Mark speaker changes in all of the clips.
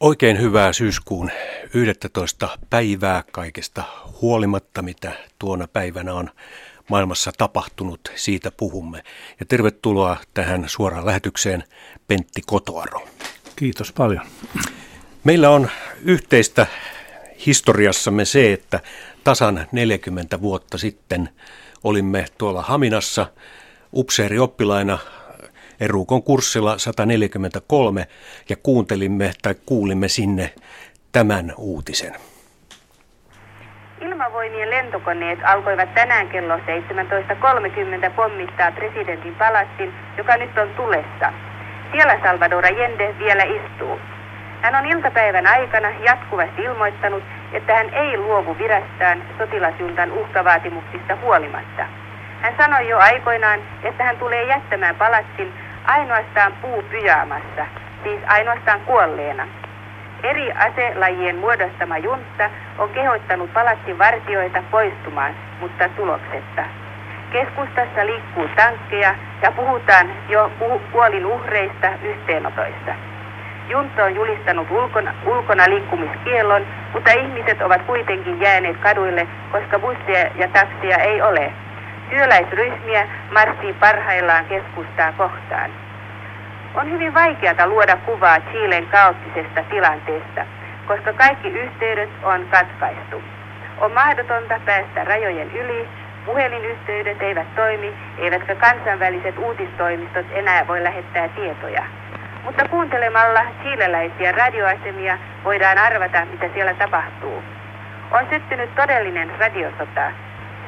Speaker 1: Oikein hyvää syyskuun 11. päivää kaikesta huolimatta, mitä tuona päivänä on maailmassa tapahtunut. Siitä puhumme. Ja tervetuloa tähän suoraan lähetykseen Pentti Kotoaro.
Speaker 2: Kiitos paljon.
Speaker 1: Meillä on yhteistä historiassamme se, että tasan 40 vuotta sitten olimme tuolla Haminassa upseerioppilaina Erukon kurssilla 143 ja kuuntelimme tai kuulimme sinne tämän uutisen.
Speaker 3: Ilmavoimien lentokoneet alkoivat tänään kello 17.30 pommittaa presidentin palassin, joka nyt on tulessa. Siellä Salvador Allende vielä istuu. Hän on iltapäivän aikana jatkuvasti ilmoittanut, että hän ei luovu virastaan sotilasjuntan uhkavaatimuksista huolimatta. Hän sanoi jo aikoinaan, että hän tulee jättämään palatsin ainoastaan puupyjaamassa, siis ainoastaan kuolleena. Eri aselajien muodostama juntta on kehottanut palatsin vartioita poistumaan, mutta tuloksetta. Keskustassa liikkuu tankkeja ja puhutaan jo kuolin uhreista yhteenotoista. Junta on julistanut ulkona, ulkona liikkumiskiellon, mutta ihmiset ovat kuitenkin jääneet kaduille, koska busseja ja taksia ei ole. Työläisryhmiä marssii parhaillaan keskustaa kohtaan. On hyvin vaikeata luoda kuvaa Chilen kaoottisesta tilanteesta, koska kaikki yhteydet on katkaistu. On mahdotonta päästä rajojen yli, puhelinyhteydet eivät toimi, eivätkä kansainväliset uutistoimistot enää voi lähettää tietoja. Mutta kuuntelemalla chileläisiä radioasemia voidaan arvata, mitä siellä tapahtuu. On syttynyt todellinen radiosota.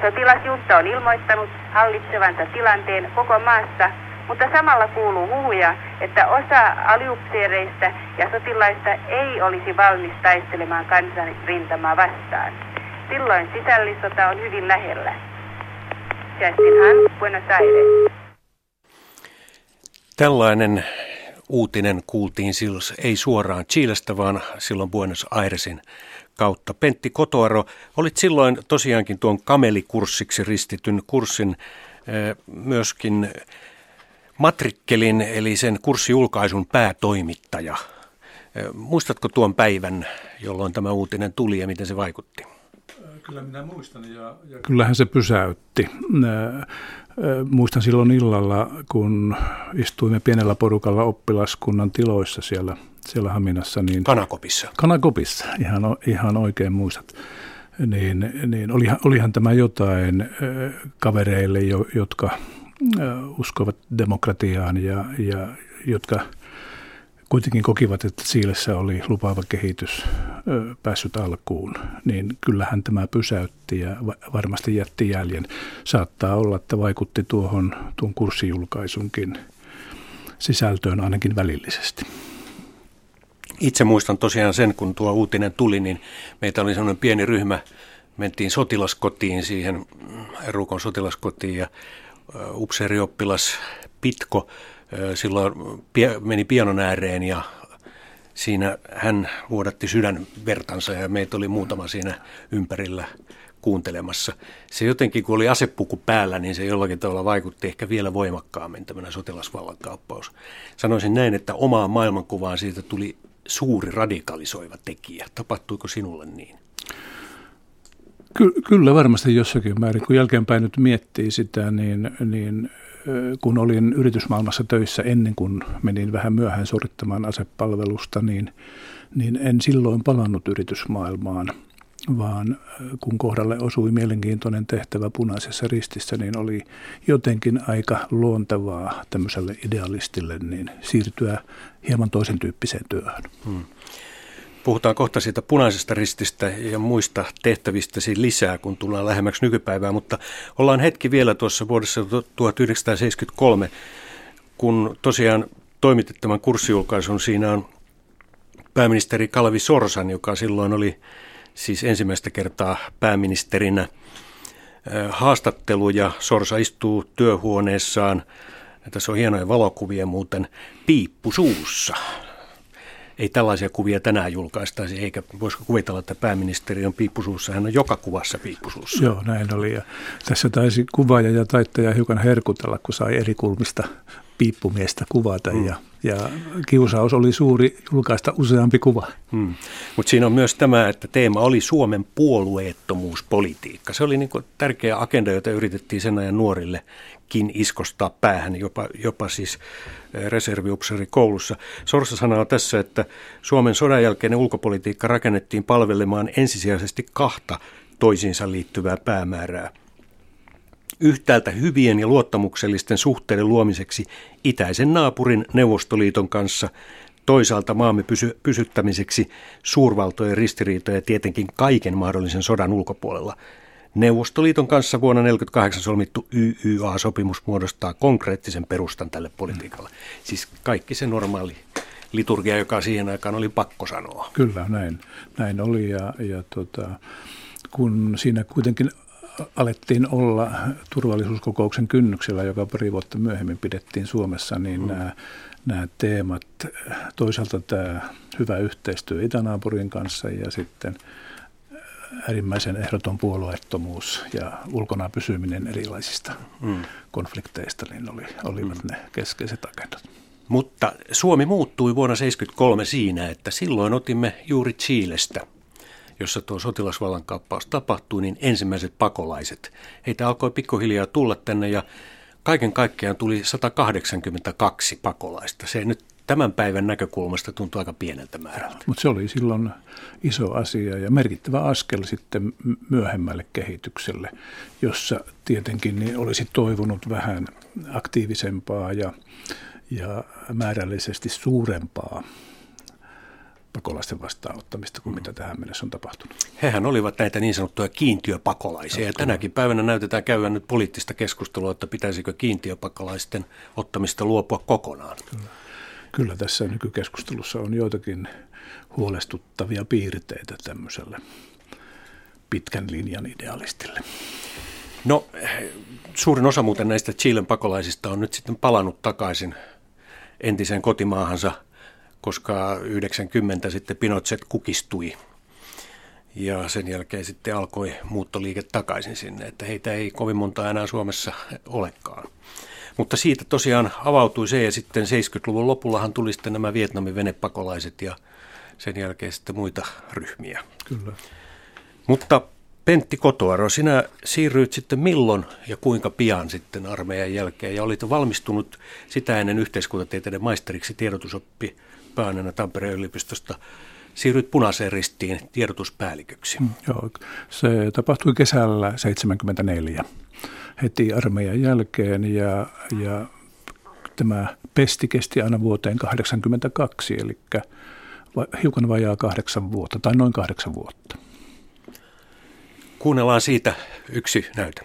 Speaker 3: Sotilasjunta on ilmoittanut hallitsevansa tilanteen koko maassa, mutta samalla kuuluu huhuja, että osa aliupseereista ja sotilaista ei olisi valmis taistelemaan kansanrintamaa vastaan. Silloin sisällissota on hyvin lähellä. Justin Hunt, Buenos Aires.
Speaker 1: Tällainen uutinen kuultiin silloin ei suoraan Chilestä, vaan silloin Buenos Airesin kautta. Pentti Kotoaro, olit silloin tosiaankin tuon kamelikurssiksi ristityn kurssin eh, myöskin matrikkelin eli sen kurssijulkaisun päätoimittaja. Eh, muistatko tuon päivän, jolloin tämä uutinen tuli ja miten se vaikutti?
Speaker 2: Kyllä minä muistan ja, ja kyllähän se pysäytti. Muistan silloin illalla, kun istuimme pienellä porukalla oppilaskunnan tiloissa siellä, siellä Haminassa. Niin,
Speaker 1: Kanakopissa.
Speaker 2: Kanakopissa, ihan, ihan oikein muistat. Niin, niin olihan, olihan tämä jotain kavereille, jotka uskovat demokratiaan ja, ja jotka – kuitenkin kokivat, että Siilessä oli lupaava kehitys päässyt alkuun, niin kyllähän tämä pysäytti ja varmasti jätti jäljen. Saattaa olla, että vaikutti tuohon tuon kurssijulkaisunkin sisältöön ainakin välillisesti.
Speaker 1: Itse muistan tosiaan sen, kun tuo uutinen tuli, niin meitä oli sellainen pieni ryhmä, mentiin sotilaskotiin siihen, Rukon sotilaskotiin ja upseerioppilas Pitko silloin meni pianon ääreen ja siinä hän vuodatti sydänvertansa ja meitä oli muutama siinä ympärillä kuuntelemassa. Se jotenkin, kun oli asepuku päällä, niin se jollakin tavalla vaikutti ehkä vielä voimakkaammin tämmöinen sotilasvallankaappaus. Sanoisin näin, että omaan maailmankuvaan siitä tuli suuri radikalisoiva tekijä. Tapahtuiko sinulle niin?
Speaker 2: Ky- kyllä varmasti jossakin määrin. Kun jälkeenpäin nyt miettii sitä, niin, niin kun olin yritysmaailmassa töissä ennen kuin menin vähän myöhään suorittamaan asepalvelusta, niin, niin en silloin palannut yritysmaailmaan, vaan kun kohdalle osui mielenkiintoinen tehtävä punaisessa ristissä, niin oli jotenkin aika luontevaa tämmöiselle idealistille niin siirtyä hieman toisen tyyppiseen työhön. Hmm.
Speaker 1: Puhutaan kohta siitä punaisesta rististä ja muista tehtävistäsi lisää, kun tullaan lähemmäksi nykypäivää, mutta ollaan hetki vielä tuossa vuodessa 1973, kun tosiaan toimitettavan kurssijulkaisun siinä on pääministeri Kalvi Sorsan, joka silloin oli siis ensimmäistä kertaa pääministerinä. Haastattelu ja Sorsa istuu työhuoneessaan. Tässä on hienoja valokuvia muuten. Piippu suussa ei tällaisia kuvia tänään julkaistaisi, eikä voisiko kuvitella, että pääministeri on piippusuussa, hän on joka kuvassa piippusuussa.
Speaker 2: Joo, näin oli. Ja tässä taisi kuvaaja ja taittaja hiukan herkutella, kun sai eri kulmista piippumiestä kuvata mm. ja, ja kiusaus oli suuri julkaista useampi kuva. Mm.
Speaker 1: Mutta siinä on myös tämä, että teema oli Suomen puolueettomuuspolitiikka. Se oli niin tärkeä agenda, jota yritettiin sen ajan nuorillekin iskostaa päähän, jopa, jopa siis eh, reserviupseeri koulussa. Sorsa sanoo tässä, että Suomen sodan jälkeinen ulkopolitiikka rakennettiin palvelemaan ensisijaisesti kahta toisiinsa liittyvää päämäärää – yhtäältä hyvien ja luottamuksellisten suhteiden luomiseksi itäisen naapurin Neuvostoliiton kanssa, toisaalta maamme pysy- pysyttämiseksi suurvaltojen ristiriitoja ja tietenkin kaiken mahdollisen sodan ulkopuolella. Neuvostoliiton kanssa vuonna 1948 solmittu YYA-sopimus muodostaa konkreettisen perustan tälle politiikalle. Mm. Siis kaikki se normaali liturgia, joka siihen aikaan oli pakko sanoa.
Speaker 2: Kyllä, näin, näin oli ja, ja tota, kun siinä kuitenkin alettiin olla turvallisuuskokouksen kynnyksellä, joka pari vuotta myöhemmin pidettiin Suomessa, niin mm. nämä, nämä teemat, toisaalta tämä hyvä yhteistyö itänaapurin kanssa ja sitten äärimmäisen ehdoton puolueettomuus ja ulkona pysyminen erilaisista mm. konflikteista, niin oli, olivat mm. ne keskeiset agendat.
Speaker 1: Mutta Suomi muuttui vuonna 1973 siinä, että silloin otimme juuri Chilestä jossa tuo sotilasvallankaappaus tapahtui, niin ensimmäiset pakolaiset. Heitä alkoi pikkuhiljaa tulla tänne ja kaiken kaikkiaan tuli 182 pakolaista. Se nyt tämän päivän näkökulmasta tuntuu aika pieneltä määrältä.
Speaker 2: Mutta se oli silloin iso asia ja merkittävä askel sitten myöhemmälle kehitykselle, jossa tietenkin niin olisi toivonut vähän aktiivisempaa ja, ja määrällisesti suurempaa pakolaisten vastaanottamista kuin mitä tähän mennessä on tapahtunut.
Speaker 1: Hehän olivat näitä niin sanottuja kiintiöpakolaisia ja tänäkin päivänä näytetään käyvän nyt poliittista keskustelua, että pitäisikö kiintiöpakolaisten ottamista luopua kokonaan.
Speaker 2: Kyllä. Kyllä tässä nykykeskustelussa on joitakin huolestuttavia piirteitä tämmöiselle pitkän linjan idealistille.
Speaker 1: No, suurin osa muuten näistä Chilen pakolaisista on nyt sitten palannut takaisin entiseen kotimaahansa – koska 90 sitten Pinochet kukistui ja sen jälkeen sitten alkoi muuttoliike takaisin sinne, että heitä ei kovin monta enää Suomessa olekaan. Mutta siitä tosiaan avautui se ja sitten 70-luvun lopullahan tuli sitten nämä Vietnamin venepakolaiset ja sen jälkeen sitten muita ryhmiä.
Speaker 2: Kyllä.
Speaker 1: Mutta Pentti Kotoaro, sinä siirryit sitten milloin ja kuinka pian sitten armeijan jälkeen ja olit valmistunut sitä ennen yhteiskuntatieteiden maisteriksi tiedotusoppi pääaineena Tampereen yliopistosta siirryt punaiseen ristiin tiedotuspäälliköksi. Mm,
Speaker 2: joo, se tapahtui kesällä 1974 heti armeijan jälkeen ja, ja tämä pesti kesti aina vuoteen 1982, eli hiukan vajaa kahdeksan vuotta tai noin kahdeksan vuotta.
Speaker 1: Kuunnellaan siitä yksi näytö.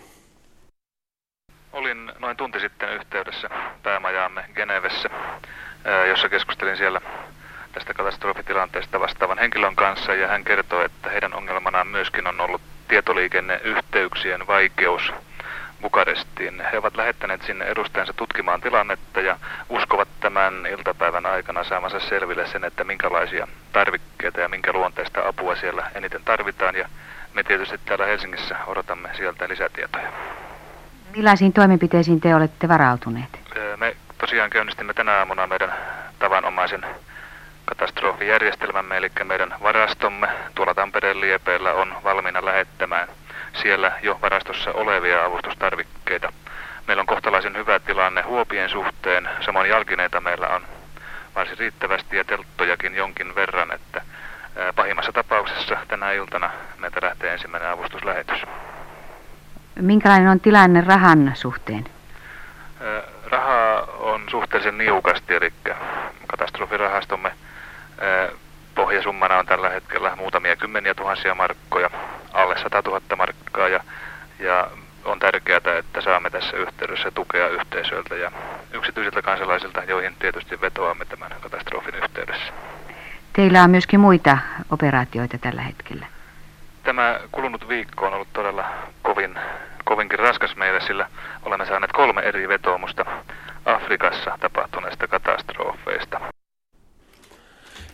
Speaker 4: Olin noin tunti sitten yhteydessä päämajaamme Genevessä jossa keskustelin siellä tästä katastrofitilanteesta vastaavan henkilön kanssa ja hän kertoi, että heidän ongelmanaan myöskin on ollut tietoliikenneyhteyksien vaikeus Bukarestiin. He ovat lähettäneet sinne edustajansa tutkimaan tilannetta ja uskovat tämän iltapäivän aikana saamansa selville sen, että minkälaisia tarvikkeita ja minkä luonteista apua siellä eniten tarvitaan ja me tietysti täällä Helsingissä odotamme sieltä lisätietoja.
Speaker 5: Millaisiin toimenpiteisiin te olette varautuneet?
Speaker 4: Me tosiaan käynnistimme tänä aamuna meidän tavanomaisen katastrofijärjestelmämme, eli meidän varastomme tuolla Tampereen liepeillä on valmiina lähettämään siellä jo varastossa olevia avustustarvikkeita. Meillä on kohtalaisen hyvä tilanne huopien suhteen, samoin jalkineita meillä on varsin riittävästi ja telttojakin jonkin verran, että pahimmassa tapauksessa tänä iltana meiltä lähtee ensimmäinen avustuslähetys.
Speaker 5: Minkälainen on tilanne rahan suhteen?
Speaker 4: Rahaa on suhteellisen niukasti, eli katastrofirahastomme pohjasummana on tällä hetkellä muutamia kymmeniä tuhansia markkoja, alle 100 000 markkaa ja, ja on tärkeää, että saamme tässä yhteydessä tukea yhteisöiltä ja yksityisiltä kansalaisilta, joihin tietysti vetoamme tämän katastrofin yhteydessä.
Speaker 5: Teillä on myöskin muita operaatioita tällä hetkellä.
Speaker 4: Tämä kulunut viikko on ollut todella kovin, kovinkin raskas meille, sillä olemme saaneet kolme eri vetoomusta Afrikassa tapahtuneista katastrofeista.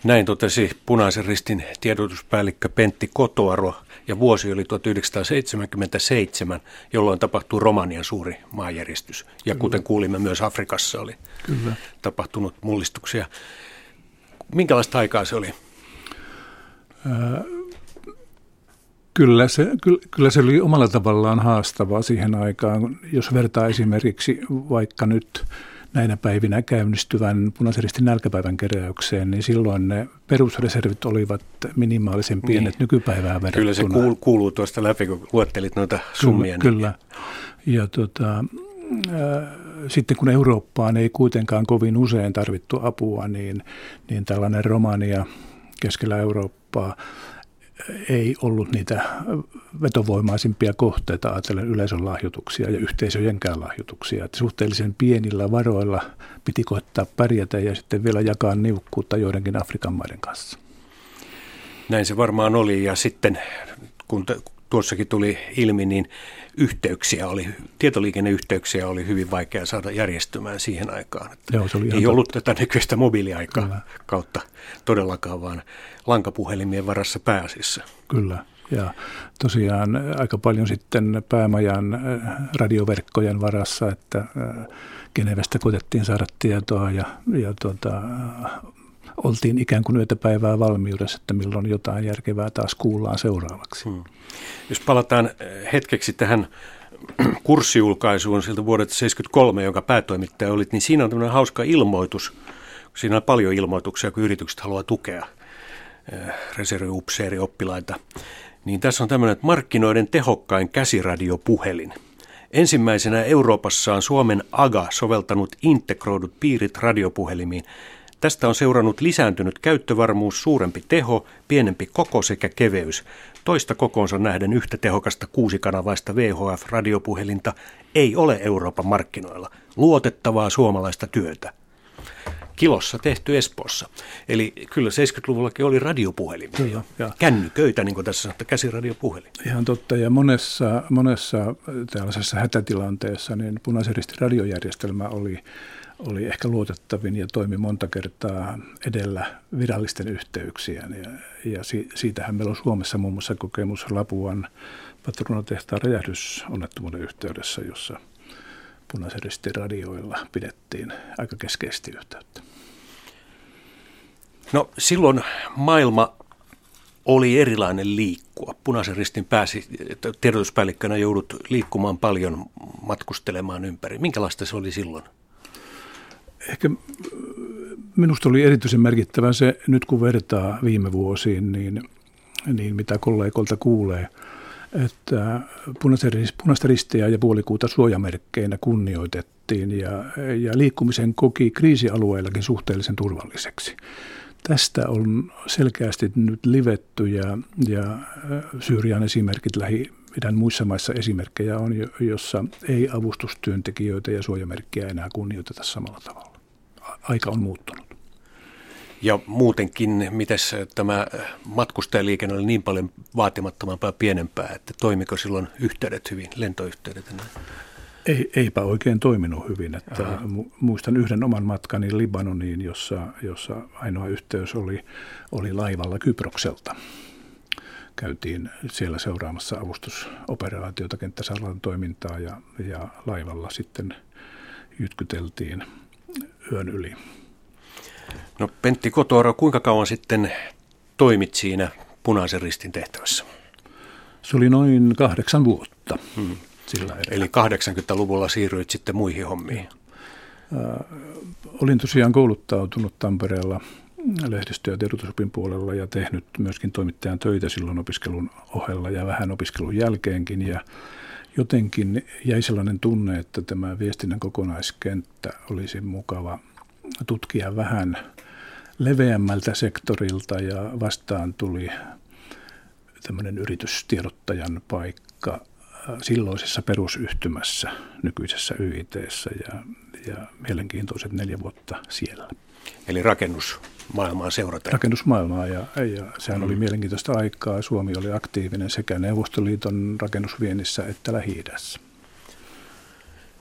Speaker 1: Näin totesi punaisen ristin tiedotuspäällikkö Pentti Kotoaro ja vuosi oli 1977, jolloin tapahtui Romanian suuri maanjäristys. Ja kuten kuulimme, myös Afrikassa oli Kyllä. tapahtunut mullistuksia. Minkälaista aikaa se oli?
Speaker 2: Kyllä se, kyllä se oli omalla tavallaan haastavaa siihen aikaan. Jos vertaa esimerkiksi vaikka nyt näinä päivinä käynnistyvän punaisen nälkäpäivän keräykseen, niin silloin ne perusreservit olivat minimaalisen pienet niin. nykypäivään verrattuna.
Speaker 1: Kyllä se kuuluu, kuuluu tuosta läpi, kun luettelit noita summia.
Speaker 2: Kyllä, kyllä. Ja tota, äh, sitten kun Eurooppaan ei kuitenkaan kovin usein tarvittu apua, niin, niin tällainen Romania keskellä Eurooppaa ei ollut niitä vetovoimaisimpia kohteita ajatellen yleisön lahjoituksia ja yhteisöjenkään lahjoituksia. Että suhteellisen pienillä varoilla piti koettaa pärjätä ja sitten vielä jakaa niukkuutta joidenkin Afrikan maiden kanssa.
Speaker 1: Näin se varmaan oli ja sitten kun tuossakin tuli ilmi, niin yhteyksiä oli, tietoliikenneyhteyksiä oli hyvin vaikea saada järjestymään siihen aikaan. Joo, se oli ei ollut tätä nykyistä mobiiliaikaa Kyllä. kautta todellakaan, vaan lankapuhelimien varassa pääasiassa.
Speaker 2: Kyllä. Ja tosiaan aika paljon sitten päämajan äh, radioverkkojen varassa, että äh, Genevestä koitettiin saada tietoa ja, ja tuota, oltiin ikään kuin yötä päivää valmiudessa, että milloin jotain järkevää taas kuullaan seuraavaksi. Hmm.
Speaker 1: Jos palataan eh, hetkeksi tähän kurssijulkaisuun siltä vuodelta 1973, jonka päätoimittaja olit, niin siinä on tämmöinen hauska ilmoitus. Siinä on paljon ilmoituksia, kun yritykset haluaa tukea eh, reserviupseerioppilaita. Niin tässä on tämmöinen, että markkinoiden tehokkain käsiradiopuhelin. Ensimmäisenä Euroopassa on Suomen AGA soveltanut integroidut piirit radiopuhelimiin – Tästä on seurannut lisääntynyt käyttövarmuus, suurempi teho, pienempi koko sekä keveys. Toista kokoonsa nähden yhtä tehokasta kuusikanavaista VHF-radiopuhelinta ei ole Euroopan markkinoilla. Luotettavaa suomalaista työtä. Kilossa tehty Espoossa. Eli kyllä 70-luvullakin oli radiopuhelimia. Kyllä, ja. Kännyköitä, niin kuin tässä sanotaan, käsiradiopuhelin.
Speaker 2: Ihan totta, ja monessa, monessa tällaisessa hätätilanteessa niin punaisen radiojärjestelmä oli oli ehkä luotettavin ja toimi monta kertaa edellä virallisten yhteyksien. Ja, ja si, siitähän meillä on Suomessa muun muassa kokemus Lapuan patronatehtaan räjähdysonnettomuuden yhteydessä, jossa punaisen radioilla pidettiin aika keskeisesti yhteyttä.
Speaker 1: No silloin maailma oli erilainen liikkua. Punaisen ristin pääsi, tiedotuspäällikkönä joudut liikkumaan paljon, matkustelemaan ympäri. Minkälaista se oli silloin?
Speaker 2: Ehkä minusta oli erityisen merkittävä se, nyt kun vertaa viime vuosiin, niin, niin mitä kollegoilta kuulee, että punaista ristiä ja puolikuuta suojamerkkeinä kunnioitettiin ja, ja liikkumisen koki kriisialueillakin suhteellisen turvalliseksi. Tästä on selkeästi nyt livetty ja, ja Syyrian esimerkit lähi idän muissa maissa esimerkkejä on, jossa ei avustustyöntekijöitä ja suojamerkkiä enää kunnioiteta samalla tavalla aika on muuttunut.
Speaker 1: Ja muutenkin, miten tämä matkustajaliikenne oli niin paljon vaatimattomampaa ja pienempää, että toimiko silloin yhteydet hyvin, lentoyhteydet?
Speaker 2: Ei, eipä oikein toiminut hyvin. Että muistan yhden oman matkani Libanoniin, jossa, jossa ainoa yhteys oli, oli laivalla Kyprokselta. Käytiin siellä seuraamassa avustusoperaatiota, kenttäsalan toimintaa ja, ja laivalla sitten jytkyteltiin yön yli.
Speaker 1: No Pentti Kotoara, kuinka kauan sitten toimit siinä punaisen ristin tehtävässä?
Speaker 2: Se oli noin kahdeksan vuotta. Hmm. Sillä
Speaker 1: Eli 80-luvulla siirryit sitten muihin hommiin?
Speaker 2: Äh, olin tosiaan kouluttautunut Tampereella lehdistö- ja tiedotusopin puolella ja tehnyt myöskin toimittajan töitä silloin opiskelun ohella ja vähän opiskelun jälkeenkin. Ja jotenkin jäi sellainen tunne, että tämä viestinnän kokonaiskenttä olisi mukava tutkia vähän leveämmältä sektorilta ja vastaan tuli tämmöinen yritystiedottajan paikka äh, silloisessa perusyhtymässä, nykyisessä YITssä ja, ja mielenkiintoiset neljä vuotta siellä.
Speaker 1: Eli rakennusmaailmaa seurata.
Speaker 2: Rakennusmaailmaa ja, ja sehän mm. oli mielenkiintoista aikaa. Suomi oli aktiivinen sekä Neuvostoliiton rakennusviennissä että lähi -idässä.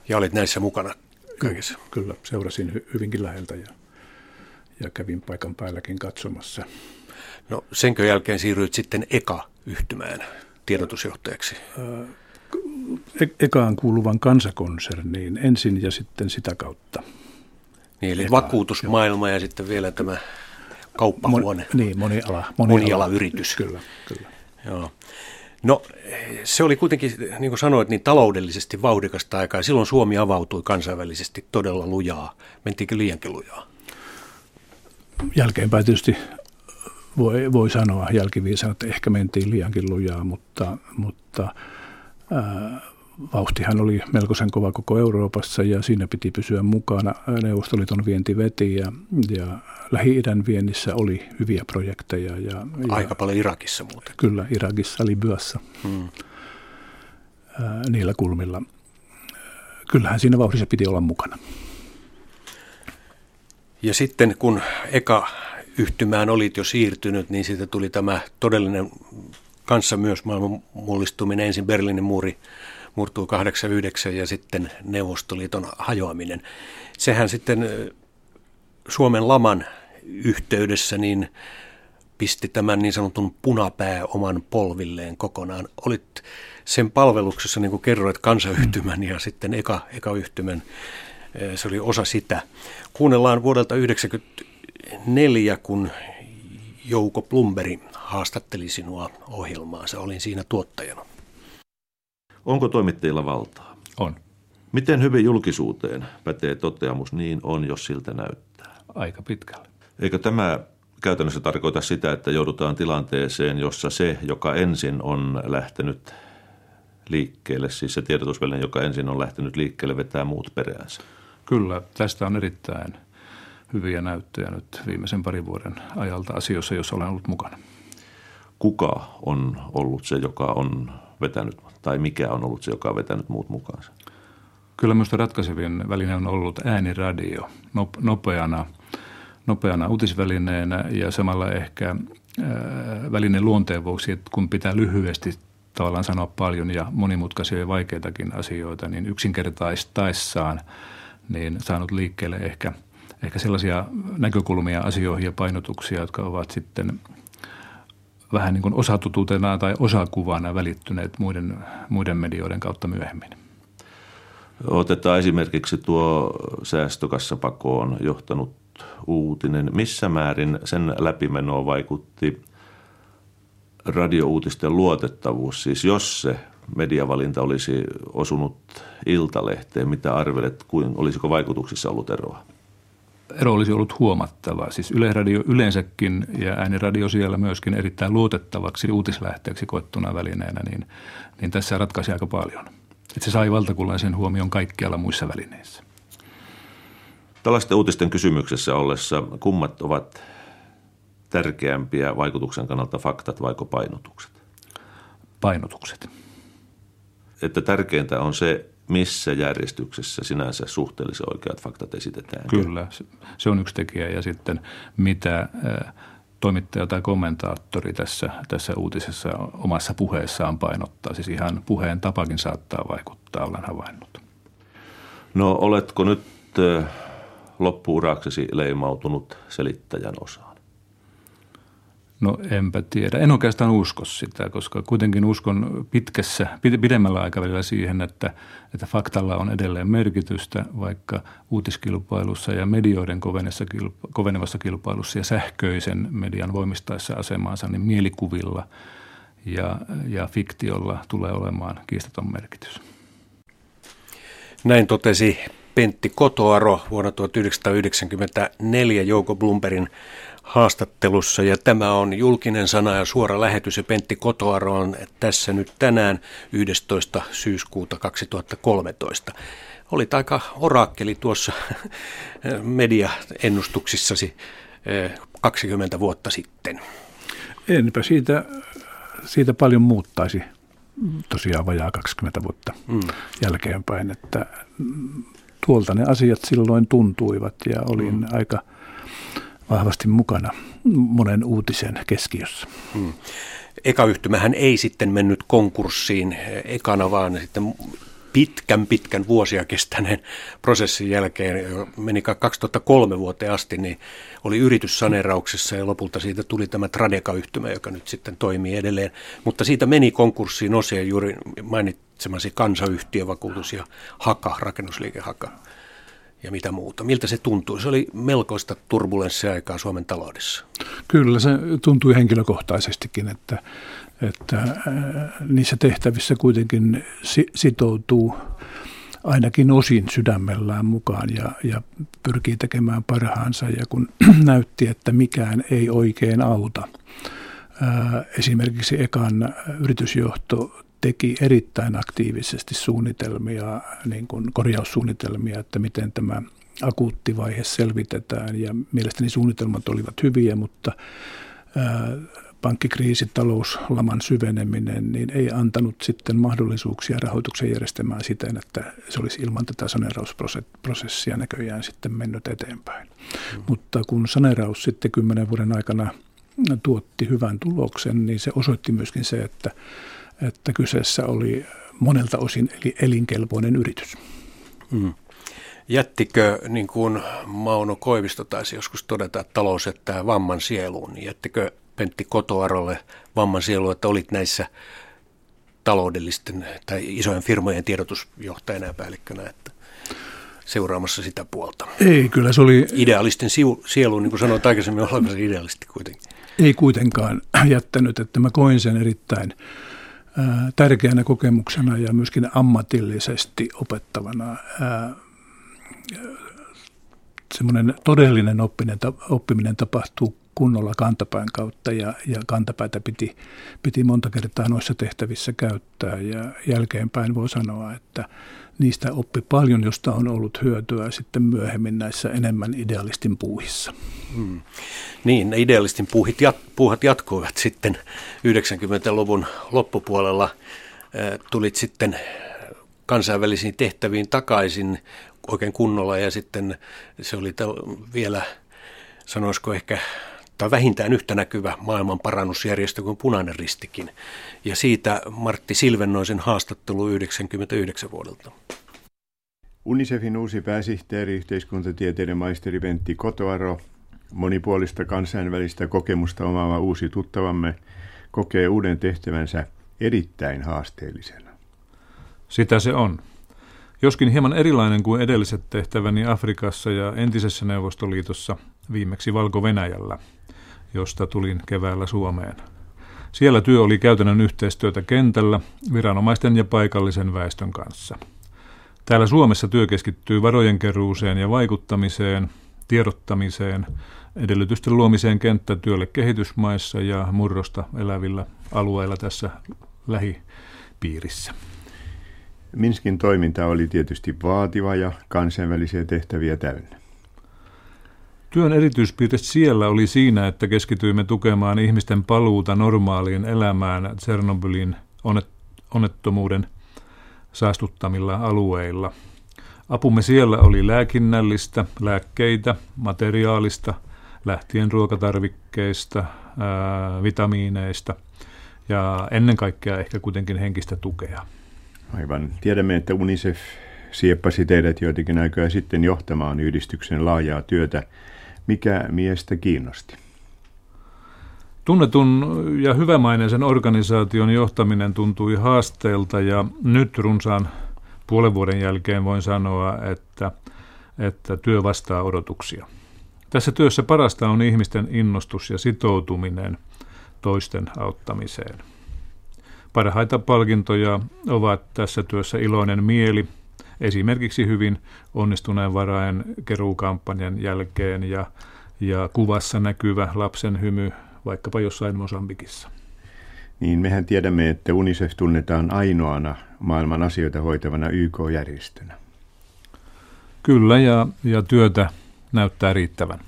Speaker 1: Ja olit näissä mukana kaikessa?
Speaker 2: Kyllä, seurasin hy- hyvinkin läheltä ja,
Speaker 6: ja kävin paikan päälläkin katsomassa.
Speaker 1: No senkö jälkeen siirryit sitten eka-yhtymään tiedotusjohtajaksi?
Speaker 6: E- ekaan kuuluvan kansakonserniin ensin ja sitten sitä kautta.
Speaker 1: Niin, eli vakuutusmaailma ja sitten vielä tämä kauppahuone.
Speaker 6: Mon, niin, moniala,
Speaker 1: moniala. yritys.
Speaker 6: Kyllä, kyllä.
Speaker 1: Joo. No se oli kuitenkin, niin kuin sanoit, niin taloudellisesti vauhdikasta aikaa. Silloin Suomi avautui kansainvälisesti todella lujaa. Mentiinkö liiankin lujaa?
Speaker 6: Jälkeenpäin tietysti voi, voi sanoa jälkiviisana, että ehkä mentiin liiankin lujaa, mutta, mutta ää, vauhtihan oli melkoisen kova koko Euroopassa ja siinä piti pysyä mukana. Neuvostoliiton vienti veti ja, ja Lähi-idän viennissä oli hyviä projekteja. Ja,
Speaker 1: Aika ja, paljon Irakissa muuten.
Speaker 6: Kyllä, Irakissa, Libyassa, hmm. ää, niillä kulmilla. Kyllähän siinä vauhdissa piti olla mukana.
Speaker 1: Ja sitten kun eka yhtymään olit jo siirtynyt, niin siitä tuli tämä todellinen kanssa myös maailman mullistuminen. Ensin Berliinin muuri murtuu 89 ja sitten Neuvostoliiton hajoaminen. Sehän sitten Suomen laman yhteydessä niin pisti tämän niin sanotun punapää oman polvilleen kokonaan. Olit sen palveluksessa, niin kuin kerroit, kansayhtymän ja sitten eka, eka yhtymän. Se oli osa sitä. Kuunnellaan vuodelta 1994, kun Jouko Plumberi haastatteli sinua ohjelmaansa. Olin siinä tuottajana.
Speaker 7: Onko toimittajilla valtaa?
Speaker 6: On.
Speaker 7: Miten hyvin julkisuuteen pätee toteamus niin on, jos siltä näyttää?
Speaker 6: Aika pitkälle.
Speaker 7: Eikö tämä käytännössä tarkoita sitä, että joudutaan tilanteeseen, jossa se, joka ensin on lähtenyt liikkeelle, siis se tiedotusväline, joka ensin on lähtenyt liikkeelle, vetää muut peräänsä?
Speaker 6: Kyllä, tästä on erittäin hyviä näyttöjä nyt viimeisen parin vuoden ajalta asioissa, jos olen ollut mukana.
Speaker 7: Kuka on ollut se, joka on vetänyt, tai mikä on ollut se, joka on vetänyt muut mukaansa?
Speaker 6: Kyllä minusta ratkaisevin väline on ollut ääniradio nopeana, nopeana uutisvälineenä ja samalla ehkä välineen luonteen vuoksi, että kun pitää lyhyesti tavallaan sanoa paljon ja monimutkaisia ja vaikeitakin asioita, niin yksinkertaistaessaan niin saanut liikkeelle ehkä, ehkä sellaisia näkökulmia asioihin ja painotuksia, jotka ovat sitten vähän niin kuin osatutuutena tai osakuvana välittyneet muiden, muiden medioiden kautta myöhemmin.
Speaker 7: Otetaan esimerkiksi tuo säästökassapakoon johtanut uutinen. Missä määrin sen läpimenoa vaikutti radiouutisten luotettavuus? Siis jos se mediavalinta olisi osunut iltalehteen, mitä arvelet, kuin, olisiko vaikutuksissa ollut eroa?
Speaker 6: Ero olisi ollut huomattava. Siis Yle-radio yleensäkin ja ääniradio siellä myöskin erittäin luotettavaksi uutislähteeksi koettuna välineenä, niin, niin tässä ratkaisi aika paljon. Että se sai valtakunnallisen huomion kaikkialla muissa välineissä.
Speaker 7: Tällaisten uutisten kysymyksessä ollessa kummat ovat tärkeämpiä vaikutuksen kannalta faktat vai painotukset?
Speaker 6: Painotukset.
Speaker 7: Että tärkeintä on se, missä järjestyksessä sinänsä suhteellisen oikeat faktat esitetään.
Speaker 6: Kyllä, se on yksi tekijä. Ja sitten mitä toimittaja tai kommentaattori tässä, tässä uutisessa omassa puheessaan painottaa. Siis ihan puheen tapakin saattaa vaikuttaa, olen havainnut.
Speaker 7: No oletko nyt loppuuraksesi leimautunut selittäjän osaan?
Speaker 6: No enpä tiedä. En oikeastaan usko sitä, koska kuitenkin uskon pitkässä, pidemmällä aikavälillä siihen, että, että faktalla on edelleen merkitystä, vaikka uutiskilpailussa ja medioiden kovenevassa kilpailussa ja sähköisen median voimistaessa asemaansa, niin mielikuvilla ja, ja fiktiolla tulee olemaan kiistaton merkitys.
Speaker 1: Näin totesi Pentti Kotoaro vuonna 1994 Jouko Blumberin haastattelussa ja tämä on julkinen sana ja suora lähetys ja Pentti Kotoaro on tässä nyt tänään 11. syyskuuta 2013. Olit aika oraakkeli tuossa mediaennustuksissasi 20 eh, vuotta sitten.
Speaker 6: Enpä siitä, siitä paljon muuttaisi tosiaan vajaa 20 vuotta mm. jälkeenpäin, että tuolta ne asiat silloin tuntuivat ja olin mm. aika – vahvasti mukana monen uutisen keskiössä. Hmm.
Speaker 1: Eka yhtymähän ei sitten mennyt konkurssiin ekana, vaan sitten pitkän pitkän vuosia kestäneen prosessin jälkeen, meni 2003 vuoteen asti, niin oli yritys saneerauksessa ja lopulta siitä tuli tämä Tradeka-yhtymä, joka nyt sitten toimii edelleen. Mutta siitä meni konkurssiin osia juuri mainitsemasi kansayhtiövakuutus ja Haka, rakennusliike Haka ja mitä muuta. Miltä se tuntui? Se oli melkoista turbulenssia aikaa Suomen taloudessa.
Speaker 2: Kyllä, se tuntui henkilökohtaisestikin, että, että äh, niissä tehtävissä kuitenkin sitoutuu ainakin osin sydämellään mukaan ja, ja pyrkii tekemään parhaansa. Ja kun näytti, että mikään ei oikein auta, äh, esimerkiksi ekan yritysjohto teki erittäin aktiivisesti suunnitelmia, niin kuin korjaussuunnitelmia, että miten tämä akuutti vaihe selvitetään. Ja mielestäni suunnitelmat olivat hyviä, mutta pankkikriisi, talouslaman syveneminen, niin ei antanut sitten mahdollisuuksia rahoituksen järjestämään siten, että se olisi ilman tätä saneerausprosessia näköjään sitten mennyt eteenpäin. Mm. Mutta kun saneeraus sitten kymmenen vuoden aikana tuotti hyvän tuloksen, niin se osoitti myöskin se, että että kyseessä oli monelta osin eli elinkelpoinen yritys. Mm.
Speaker 1: Jättikö, niin kuin Mauno Koivisto taisi joskus todeta, että talous jättää vamman sieluun, niin jättikö Pentti Kotoarolle vamman sielu, että olit näissä taloudellisten tai isojen firmojen tiedotusjohtajana ja päällikkönä, että seuraamassa sitä puolta.
Speaker 2: Ei, kyllä se oli...
Speaker 1: Idealistin sielu, niin kuin sanoit aikaisemmin, olemassa idealisti kuitenkin.
Speaker 2: Ei kuitenkaan jättänyt, että mä koin sen erittäin tärkeänä kokemuksena ja myöskin ammatillisesti opettavana semmoinen todellinen oppinen, oppiminen tapahtuu kunnolla kantapään kautta ja, ja kantapäätä piti, piti monta kertaa noissa tehtävissä käyttää. Ja jälkeenpäin voi sanoa, että niistä oppi paljon, josta on ollut hyötyä sitten myöhemmin näissä enemmän idealistin puuhissa. Hmm.
Speaker 1: Niin, ne idealistin puuhit jat, puuhat jatkuivat sitten 90-luvun loppupuolella. Tulit sitten kansainvälisiin tehtäviin takaisin oikein kunnolla ja sitten se oli vielä, sanoisiko ehkä tai vähintään yhtä näkyvä maailman parannusjärjestö kuin Punainen Ristikin. Ja siitä Martti Silvennoisen haastattelu 99 vuodelta.
Speaker 8: UNICEFin uusi pääsihteeri, yhteiskuntatieteiden maisteri Pentti Kotoaro, monipuolista kansainvälistä kokemusta omaava uusi tuttavamme, kokee uuden tehtävänsä erittäin haasteellisena.
Speaker 6: Sitä se on. Joskin hieman erilainen kuin edelliset tehtäväni Afrikassa ja entisessä Neuvostoliitossa, viimeksi Valko-Venäjällä, josta tulin keväällä Suomeen. Siellä työ oli käytännön yhteistyötä kentällä viranomaisten ja paikallisen väestön kanssa – Täällä Suomessa työ keskittyy varojen keruuseen ja vaikuttamiseen, tiedottamiseen, edellytysten luomiseen kenttätyölle kehitysmaissa ja murrosta elävillä alueilla tässä lähipiirissä.
Speaker 8: Minskin toiminta oli tietysti vaativa ja kansainvälisiä tehtäviä täynnä.
Speaker 6: Työn erityispiirte siellä oli siinä, että keskityimme tukemaan ihmisten paluuta normaaliin elämään Tsernobylin onnettomuuden – saastuttamilla alueilla. Apumme siellä oli lääkinnällistä, lääkkeitä, materiaalista, lähtien ruokatarvikkeista, ää, vitamiineista ja ennen kaikkea ehkä kuitenkin henkistä tukea.
Speaker 8: Aivan. Tiedämme, että UNICEF sieppasi teidät joitakin aikaa sitten johtamaan yhdistyksen laajaa työtä. Mikä miestä kiinnosti?
Speaker 6: Tunnetun ja hyvämaineisen organisaation johtaminen tuntui haasteelta ja nyt runsaan puolen vuoden jälkeen voin sanoa, että, että työ vastaa odotuksia. Tässä työssä parasta on ihmisten innostus ja sitoutuminen toisten auttamiseen. Parhaita palkintoja ovat tässä työssä iloinen mieli, esimerkiksi hyvin onnistuneen varaen keruukampanjan jälkeen ja, ja kuvassa näkyvä lapsen hymy vaikkapa jossain Mosambikissa.
Speaker 8: Niin mehän tiedämme, että UNICEF tunnetaan ainoana maailman asioita hoitavana YK-järjestönä.
Speaker 6: Kyllä, ja, ja työtä näyttää riittävän.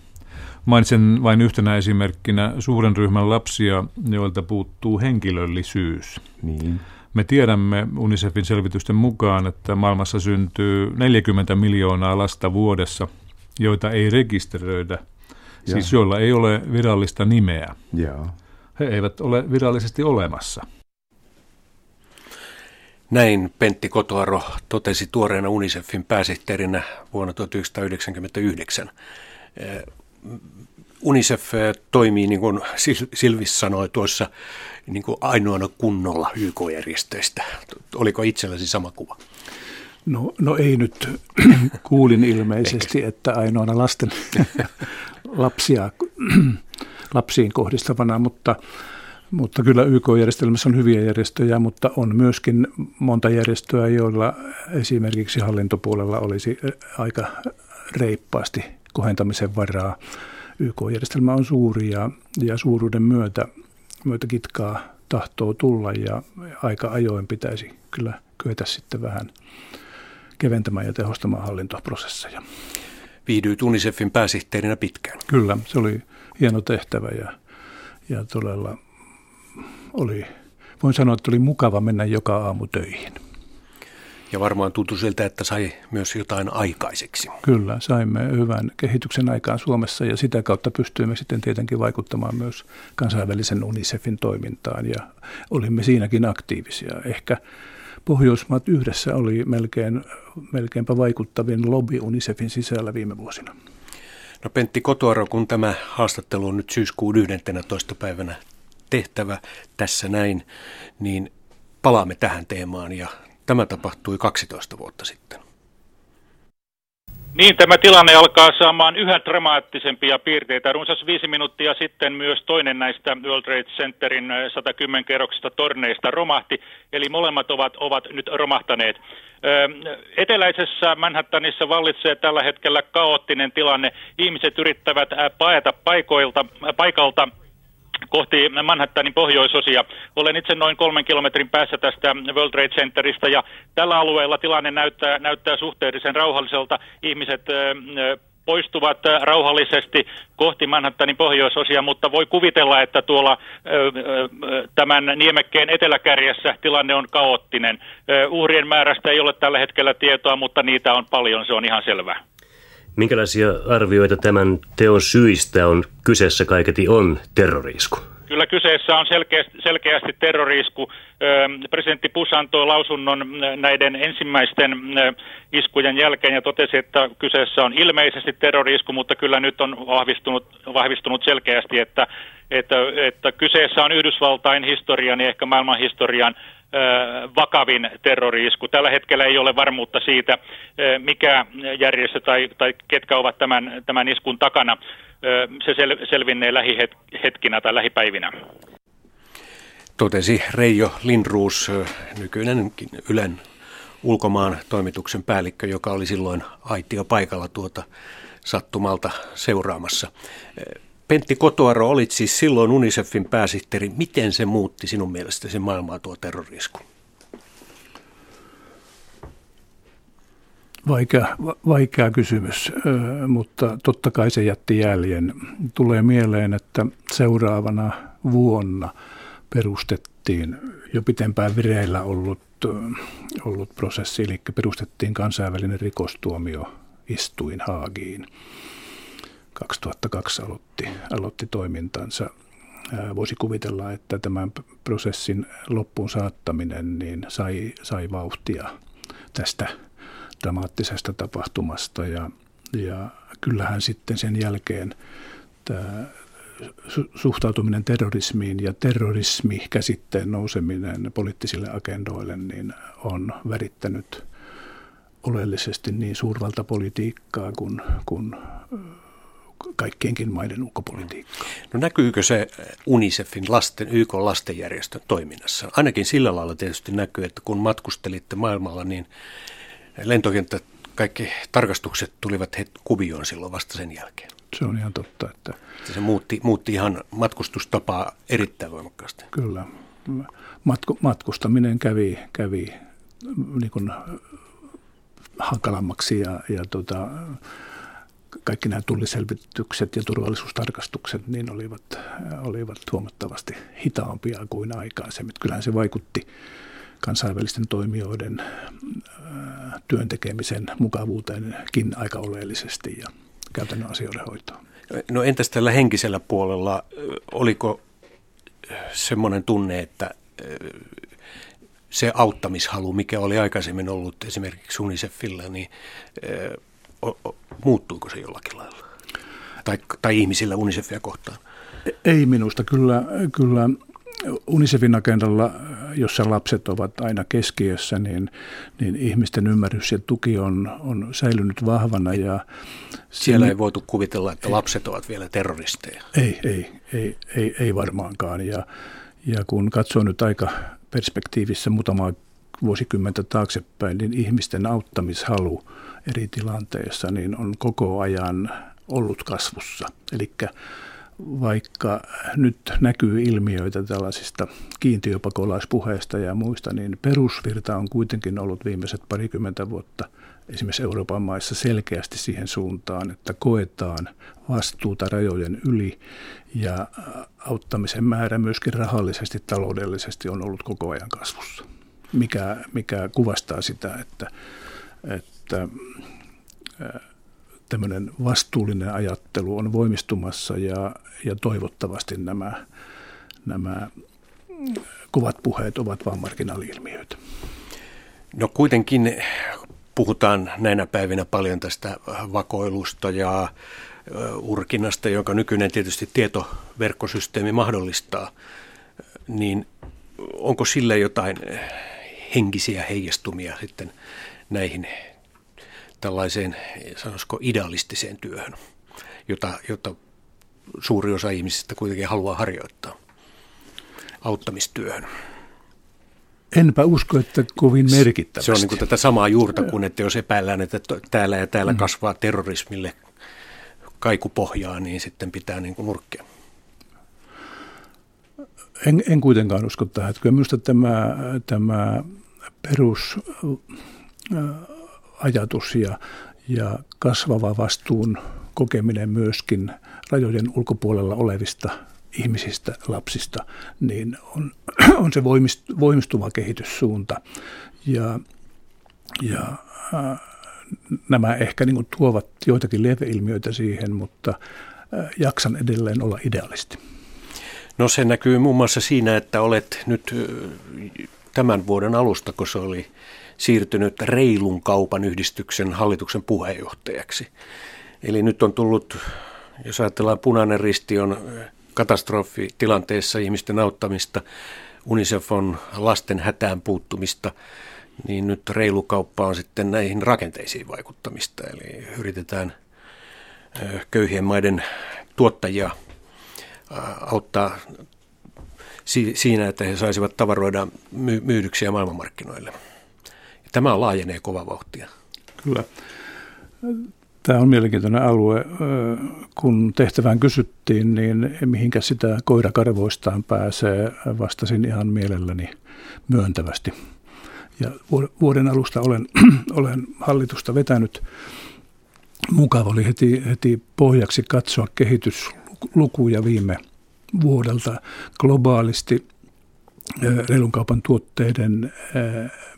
Speaker 6: Mainitsen vain yhtenä esimerkkinä suuren ryhmän lapsia, joilta puuttuu henkilöllisyys.
Speaker 8: Niin.
Speaker 6: Me tiedämme UNICEFin selvitysten mukaan, että maailmassa syntyy 40 miljoonaa lasta vuodessa, joita ei rekisteröidä – siis joilla ei ole virallista nimeä.
Speaker 8: Joo.
Speaker 6: He eivät ole virallisesti olemassa.
Speaker 1: Näin Pentti Kotoaro totesi tuoreena UNICEFin pääsihteerinä vuonna 1999. UNICEF toimii, niin kuin Silvis sanoi tuossa, niin kuin ainoana kunnolla YK-järjestöistä. Oliko itselläsi sama kuva?
Speaker 2: No, no ei nyt. Kuulin ilmeisesti, Ehkä. että ainoana lasten lapsia, lapsiin kohdistavana, mutta, mutta kyllä YK-järjestelmässä on hyviä järjestöjä, mutta on myöskin monta järjestöä, joilla esimerkiksi hallintopuolella olisi aika reippaasti kohentamisen varaa. YK-järjestelmä on suuri ja, ja suuruuden myötä, myötä kitkaa tahtoo tulla ja aika ajoin pitäisi kyllä kyetä sitten vähän keventämään ja tehostamaan hallintoprosesseja.
Speaker 1: Viihdyit UNICEFin pääsihteerinä pitkään.
Speaker 2: Kyllä, se oli hieno tehtävä ja, ja todella oli, voin sanoa, että oli mukava mennä joka aamu töihin.
Speaker 1: Ja varmaan tuntui siltä, että sai myös jotain aikaiseksi.
Speaker 2: Kyllä, saimme hyvän kehityksen aikaan Suomessa ja sitä kautta pystyimme sitten tietenkin vaikuttamaan myös kansainvälisen UNICEFin toimintaan ja olimme siinäkin aktiivisia. Ehkä Pohjoismaat yhdessä oli melkein, melkeinpä vaikuttavin lobby UNICEFin sisällä viime vuosina.
Speaker 1: No Pentti Kotuaro, kun tämä haastattelu on nyt syyskuun 11. päivänä tehtävä tässä näin, niin palaamme tähän teemaan ja tämä tapahtui 12 vuotta sitten.
Speaker 9: Niin, tämä tilanne alkaa saamaan yhä dramaattisempia piirteitä. Runsas viisi minuuttia sitten myös toinen näistä World Trade Centerin 110 kerroksista torneista romahti, eli molemmat ovat, ovat nyt romahtaneet. Eteläisessä Manhattanissa vallitsee tällä hetkellä kaoottinen tilanne. Ihmiset yrittävät paeta paikoilta, paikalta kohti Manhattanin pohjoisosia. Olen itse noin kolmen kilometrin päässä tästä World Trade Centerista ja tällä alueella tilanne näyttää, näyttää suhteellisen rauhalliselta. Ihmiset poistuvat rauhallisesti kohti Manhattanin pohjoisosia, mutta voi kuvitella, että tuolla tämän niemekkeen eteläkärjessä tilanne on kaoottinen. Uhrien määrästä ei ole tällä hetkellä tietoa, mutta niitä on paljon, se on ihan selvää.
Speaker 10: Minkälaisia arvioita tämän teon syistä on kyseessä kaiketi on terrorisku?
Speaker 9: Kyllä kyseessä on selkeästi, selkeästi terrorisku. Presidentti Bush antoi lausunnon näiden ensimmäisten iskujen jälkeen ja totesi, että kyseessä on ilmeisesti terrorisku, mutta kyllä nyt on vahvistunut, vahvistunut selkeästi, että, että, että kyseessä on Yhdysvaltain historian ja ehkä maailman historian vakavin terroriisku. Tällä hetkellä ei ole varmuutta siitä, mikä järjestö tai, tai ketkä ovat tämän, tämän iskun takana. Se sel, selvinnee lähihetkinä tai lähipäivinä.
Speaker 1: Totesi Reijo Lindruus, nykyinen Ylen ulkomaan toimituksen päällikkö, joka oli silloin aitio paikalla tuota sattumalta seuraamassa. Pentti Kotoaro, olit siis silloin UNICEFin pääsihteeri. Miten se muutti sinun mielestäsi maailmaa tuo terrorisku?
Speaker 2: Vaikea, vaikea kysymys, mutta totta kai se jätti jäljen. Tulee mieleen, että seuraavana vuonna perustettiin jo pitempään vireillä ollut, ollut prosessi, eli perustettiin kansainvälinen rikostuomioistuin Haagiin. 2002 aloitti, aloitti toimintansa. Voisi kuvitella, että tämän prosessin loppuun saattaminen niin sai, sai vauhtia tästä dramaattisesta tapahtumasta ja, ja kyllähän sitten sen jälkeen tämä suhtautuminen terrorismiin ja terrorismi käsitteen nouseminen poliittisille agendoille niin on värittänyt oleellisesti niin suurvaltapolitiikkaa kuin, kuin kaikkienkin maiden ulkopolitiikkaa.
Speaker 1: No näkyykö se UNICEFin lasten, YK lastenjärjestön toiminnassa? Ainakin sillä lailla tietysti näkyy, että kun matkustelitte maailmalla, niin lentokenttä, kaikki tarkastukset tulivat he kuvioon silloin vasta sen jälkeen.
Speaker 2: Se on ihan totta. Että
Speaker 1: se muutti, muutti ihan matkustustapaa erittäin voimakkaasti.
Speaker 2: Kyllä. Matku, matkustaminen kävi, kävi niin kuin hankalammaksi ja, ja tota, kaikki nämä tulliselvitykset ja turvallisuustarkastukset niin olivat, olivat huomattavasti hitaampia kuin aikaisemmin. Kyllähän se vaikutti kansainvälisten toimijoiden työntekemisen mukavuuteenkin aika oleellisesti ja käytännön asioiden hoitoon.
Speaker 1: No entäs tällä henkisellä puolella, oliko semmoinen tunne, että se auttamishalu, mikä oli aikaisemmin ollut esimerkiksi UNICEFilla, niin muuttuuko se jollakin lailla? Tai, tai ihmisillä UNICEFia kohtaan?
Speaker 2: Ei minusta. Kyllä, kyllä UNICEFin agendalla, jossa lapset ovat aina keskiössä, niin, niin ihmisten ymmärrys ja tuki on, on säilynyt vahvana. Ja
Speaker 1: Siellä ei voitu kuvitella, että ei, lapset ovat vielä terroristeja.
Speaker 2: Ei, ei, ei, ei, ei varmaankaan. Ja, ja kun katsoo nyt aika perspektiivissä muutamaa vuosikymmentä taaksepäin, niin ihmisten auttamishalu eri tilanteissa niin on koko ajan ollut kasvussa. Eli vaikka nyt näkyy ilmiöitä tällaisista kiintiöpakolaispuheista ja muista, niin perusvirta on kuitenkin ollut viimeiset parikymmentä vuotta esimerkiksi Euroopan maissa selkeästi siihen suuntaan, että koetaan vastuuta rajojen yli ja auttamisen määrä myöskin rahallisesti, taloudellisesti on ollut koko ajan kasvussa, mikä, mikä kuvastaa sitä, että, että tämmöinen vastuullinen ajattelu on voimistumassa ja, ja toivottavasti nämä, nämä kovat puheet ovat vain marginaali-ilmiöitä.
Speaker 1: No kuitenkin puhutaan näinä päivinä paljon tästä vakoilusta ja urkinnasta, jonka nykyinen tietysti tietoverkkosysteemi mahdollistaa, niin onko sille jotain henkisiä heijastumia sitten näihin tällaiseen, sanoisiko, idealistiseen työhön, jota, jota suuri osa ihmisistä kuitenkin haluaa harjoittaa, auttamistyöhön.
Speaker 2: Enpä usko, että kovin merkittävästi.
Speaker 1: Se on niin kuin tätä samaa juurta kuin, että jos epäillään, että täällä ja täällä mm. kasvaa terrorismille kaikupohjaa, niin sitten pitää niin kuin nurkkia.
Speaker 2: En, en kuitenkaan usko tähän. Että kyllä minusta tämä, tämä perus ajatus ja, ja kasvava vastuun kokeminen myöskin rajojen ulkopuolella olevista ihmisistä, lapsista, niin on, on se voimistuva kehityssuunta. Ja, ja äh, nämä ehkä niin kuin tuovat joitakin lieveilmiöitä siihen, mutta äh, jaksan edelleen olla idealisti.
Speaker 1: No se näkyy muun muassa siinä, että olet nyt tämän vuoden alusta, kun se oli siirtynyt reilun kaupan yhdistyksen hallituksen puheenjohtajaksi. Eli nyt on tullut, jos ajatellaan punainen risti on katastrofitilanteessa ihmisten auttamista, UNICEF on lasten hätään puuttumista, niin nyt reilu kauppa on sitten näihin rakenteisiin vaikuttamista. Eli yritetään köyhien maiden tuottajia auttaa siinä, että he saisivat tavaroida myydyksiä maailmanmarkkinoille. Tämä laajenee kova vauhtia.
Speaker 2: Kyllä. Tämä on mielenkiintoinen alue. Kun tehtävään kysyttiin, niin mihinkä sitä koirakarvoistaan pääsee, vastasin ihan mielelläni myöntävästi. Ja vuoden alusta olen, olen hallitusta vetänyt. Mukava oli heti, heti pohjaksi katsoa kehityslukuja viime vuodelta globaalisti reilun kaupan tuotteiden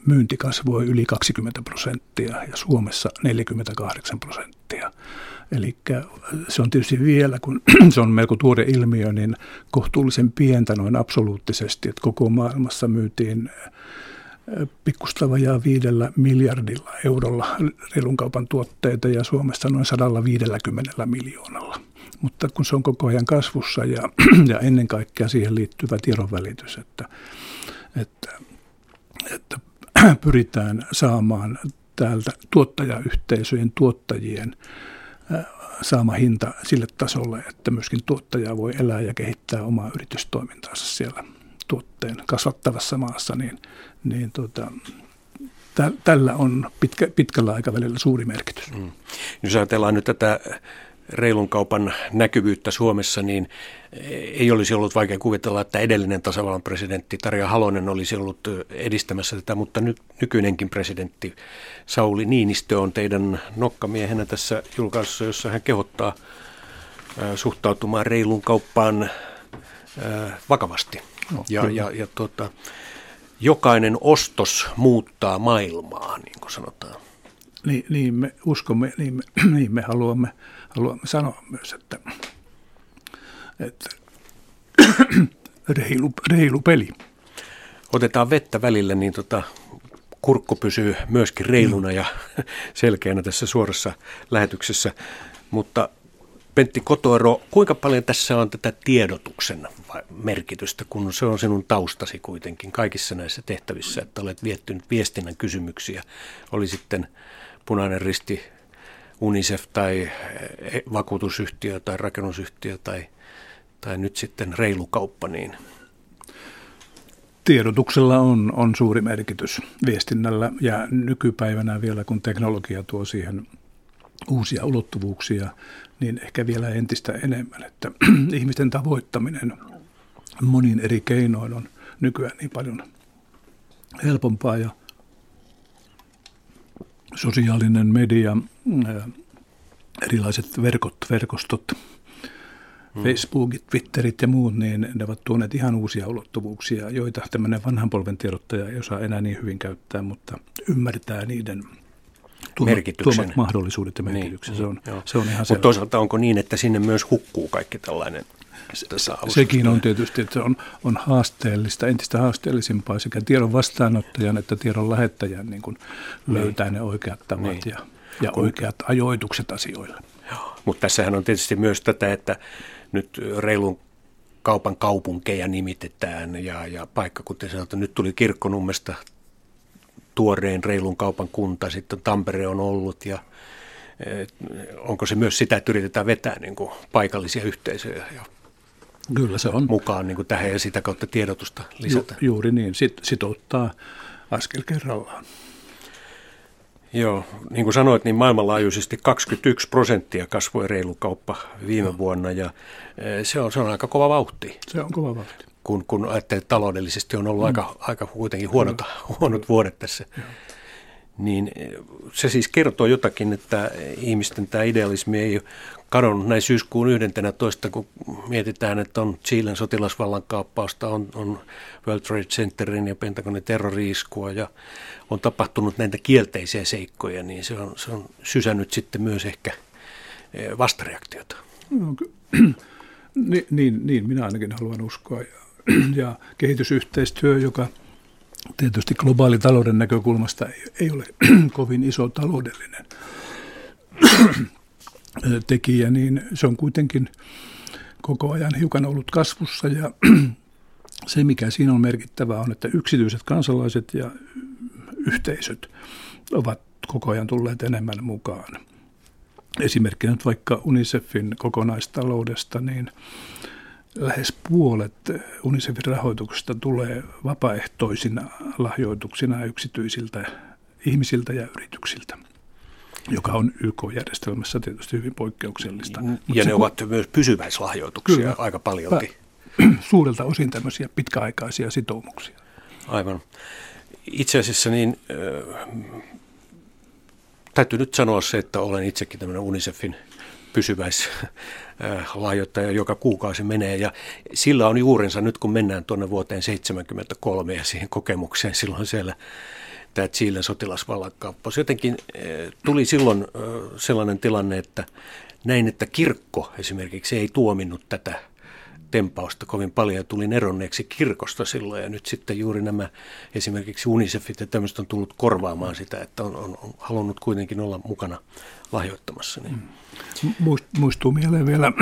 Speaker 2: myynti kasvoi yli 20 prosenttia ja Suomessa 48 prosenttia. Eli se on tietysti vielä, kun se on melko tuore ilmiö, niin kohtuullisen pientä noin absoluuttisesti, että koko maailmassa myytiin pikkusta vajaa viidellä miljardilla eurolla reilun kaupan tuotteita ja Suomessa noin 150 miljoonalla. Mutta kun se on koko ajan kasvussa ja, ja ennen kaikkea siihen liittyvä tiedonvälitys, että, että, että pyritään saamaan täältä tuottajayhteisöjen tuottajien saama hinta sille tasolle, että myöskin tuottaja voi elää ja kehittää omaa yritystoimintaansa siellä tuotteen kasvattavassa maassa, niin, niin tota, tällä on pitkä, pitkällä aikavälillä suuri merkitys. Mm.
Speaker 1: Jos ajatellaan nyt tätä reilun kaupan näkyvyyttä Suomessa, niin ei olisi ollut vaikea kuvitella, että edellinen tasavallan presidentti Tarja Halonen olisi ollut edistämässä tätä, mutta nyt nykyinenkin presidentti Sauli Niinistö on teidän nokkamiehenä tässä julkaisussa, jossa hän kehottaa suhtautumaan reilun kauppaan vakavasti. No, ja, ja, ja tuota, jokainen ostos muuttaa maailmaa, niin kuin sanotaan.
Speaker 2: Niin, niin me uskomme, niin me, niin me haluamme haluamme sanoa myös, että, että reilu, reilu peli.
Speaker 1: otetaan vettä välillä, niin tota, kurkku pysyy myöskin reiluna ja selkeänä tässä suorassa lähetyksessä. Mutta Pentti Kotoero, kuinka paljon tässä on tätä tiedotuksen merkitystä, kun se on sinun taustasi kuitenkin kaikissa näissä tehtävissä, että olet viettynyt viestinnän kysymyksiä, oli sitten punainen risti, UNICEF tai eh, vakuutusyhtiö tai rakennusyhtiö tai, tai nyt sitten reilu kauppa, niin
Speaker 2: Tiedotuksella on, on suuri merkitys viestinnällä ja nykypäivänä vielä kun teknologia tuo siihen uusia ulottuvuuksia, niin ehkä vielä entistä enemmän, että ihmisten tavoittaminen monin eri keinoin on nykyään niin paljon helpompaa ja sosiaalinen media, erilaiset verkot, verkostot, hmm. Facebookit, Twitterit ja muut, niin ne ovat tuoneet ihan uusia ulottuvuuksia, joita tämmöinen vanhan polven tiedottaja ei osaa enää niin hyvin käyttää, mutta ymmärtää niiden tuomat, tuomat mahdollisuudet ja niin, merkityksen. Niin, se, on, joo. se on ihan
Speaker 1: Mutta toisaalta onko niin, että sinne myös hukkuu kaikki tällainen
Speaker 2: Sekin on tietysti, että on, on haasteellista, entistä haasteellisempaa sekä tiedon vastaanottajan että tiedon lähettäjän niin kuin niin. löytää ne oikeat tavat niin. ja, ja Kun, oikeat ajoitukset asioille.
Speaker 1: Mutta tässähän on tietysti myös tätä, että nyt reilun kaupan kaupunkeja nimitetään ja, ja paikka, kuten sanotaan, nyt tuli Kirkkonummesta tuoreen reilun kaupan kunta, sitten Tampere on ollut ja onko se myös sitä, että yritetään vetää niin kuin paikallisia yhteisöjä ja
Speaker 2: Kyllä se on.
Speaker 1: mukaan niin kuin tähän ja sitä kautta tiedotusta lisätä.
Speaker 2: Ju, juuri niin, Sit, sitouttaa askel kerrallaan.
Speaker 1: Joo, niin kuin sanoit, niin maailmanlaajuisesti 21 prosenttia kasvoi reilu kauppa viime vuonna ja se on, se on aika kova vauhti.
Speaker 2: Se on kova vauhti.
Speaker 1: Kun, kun ajattelee, että taloudellisesti on ollut mm. aika, aika kuitenkin huonot, huonot vuodet tässä. Joo. Niin se siis kertoo jotakin, että ihmisten tämä idealismi ei kadonnut näin syyskuun 11, kun mietitään, että on Chilen sotilasvallan kaappausta, on, on World Trade Centerin ja Pentagonin terroriiskua ja on tapahtunut näitä kielteisiä seikkoja, niin se on, se on sysännyt sitten myös ehkä e, vastareaktiota. No,
Speaker 2: niin, niin, niin, minä ainakin haluan uskoa. Ja, ja kehitysyhteistyö, joka tietysti globaalitalouden näkökulmasta ei, ei ole kovin iso taloudellinen tekijä, niin se on kuitenkin koko ajan hiukan ollut kasvussa ja se, mikä siinä on merkittävää, on, että yksityiset kansalaiset ja yhteisöt ovat koko ajan tulleet enemmän mukaan. Esimerkkinä nyt vaikka UNICEFin kokonaistaloudesta, niin lähes puolet UNICEFin rahoituksesta tulee vapaaehtoisina lahjoituksina yksityisiltä ihmisiltä ja yrityksiltä joka on YK-järjestelmässä tietysti hyvin poikkeuksellista.
Speaker 1: Ja Mutta ne se, ovat myös pysyväislahjoituksia kyllä, aika paljolti.
Speaker 2: Suurelta osin tämmöisiä pitkäaikaisia sitoumuksia. Aivan.
Speaker 1: Itse asiassa niin, äh, täytyy nyt sanoa se, että olen itsekin tämmöinen UNICEFin pysyväislahjoittaja, joka kuukausi menee. Ja sillä on juurensa nyt, kun mennään tuonne vuoteen 1973 ja siihen kokemukseen silloin siellä tämä Chilen sotilasvallankaappaus. Jotenkin eh, tuli silloin eh, sellainen tilanne, että näin, että kirkko esimerkiksi ei tuominnut tätä tempausta kovin paljon ja tulin eronneeksi kirkosta silloin. Ja nyt sitten juuri nämä esimerkiksi UNICEFit ja tämmöistä on tullut korvaamaan sitä, että on, on, on halunnut kuitenkin olla mukana lahjoittamassa. Niin.
Speaker 2: Muistuu mieleen vielä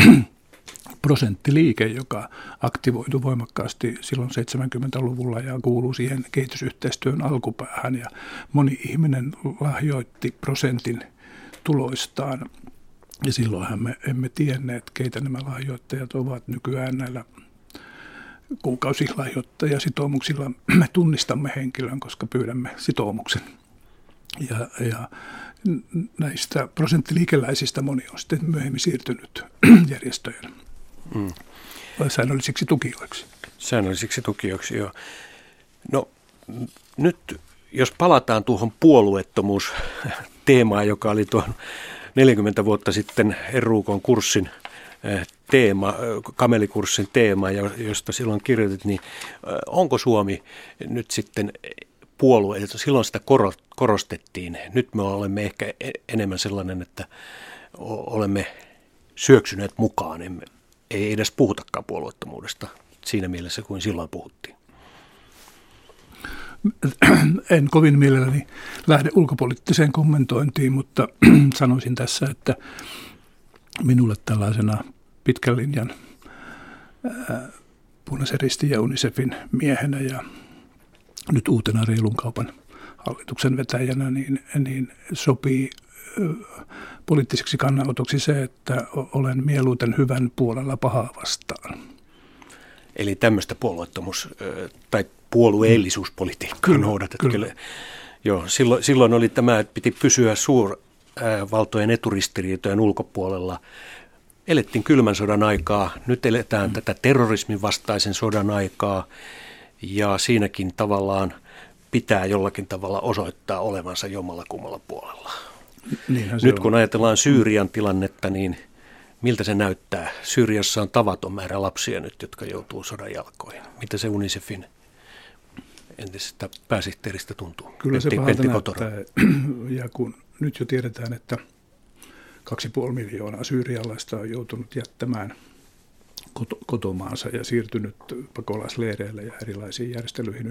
Speaker 2: prosenttiliike, joka aktivoitu voimakkaasti silloin 70-luvulla ja kuuluu siihen kehitysyhteistyön alkupäähän. Ja moni ihminen lahjoitti prosentin tuloistaan. Ja silloinhan me emme tienneet, keitä nämä lahjoittajat ovat nykyään näillä kuukausilahjoittajasitoumuksilla. Me tunnistamme henkilön, koska pyydämme sitoumuksen. Ja, ja näistä prosenttiliikeläisistä moni on sitten myöhemmin siirtynyt järjestöjen mm. säännöllisiksi tukijoiksi.
Speaker 1: Säännöllisiksi tukijoiksi, joo. No nyt jos palataan tuohon puolueettomuus teemaan, joka oli tuon 40 vuotta sitten Eruukon kurssin eh, teema, eh, kamelikurssin teema, josta silloin kirjoitit, niin eh, onko Suomi nyt sitten puolue, silloin sitä korostettiin. Nyt me olemme ehkä e-, enemmän sellainen, että olemme syöksyneet mukaan, emme, ei edes puhutakaan puolueettomuudesta siinä mielessä kuin silloin puhuttiin.
Speaker 2: en kovin mielelläni lähde ulkopoliittiseen kommentointiin, mutta sanoisin tässä, että minulle tällaisena pitkän linjan punaisen ristin ja UNICEFin miehenä ja nyt uutena reilun kaupan hallituksen vetäjänä, niin, niin sopii poliittiseksi kannanotoksi se, että olen mieluiten hyvän puolella pahaa vastaan.
Speaker 1: Eli tämmöistä puolueettomuus- tai puolueellisuuspolitiikkaa kyllä, noudatet. Kyllä. kyllä. Joo, silloin, silloin oli tämä, että piti pysyä suurvaltojen eturistiriitojen ulkopuolella. Elettiin kylmän sodan aikaa, nyt eletään mm. tätä terrorismin vastaisen sodan aikaa ja siinäkin tavallaan pitää jollakin tavalla osoittaa olevansa jommalla kummalla puolella. Niinhän nyt kun on. ajatellaan Syyrian tilannetta, niin miltä se näyttää? Syyriassa on tavaton määrä lapsia nyt, jotka joutuu sodan jalkoihin. Mitä se UNICEFin entisestä pääsihteeristä tuntuu?
Speaker 2: Kyllä se pahalta näyttää. Ja kun nyt jo tiedetään, että 2,5 miljoonaa syyrialaista on joutunut jättämään kotomaansa ja siirtynyt pakolaisleireille ja erilaisiin järjestelyihin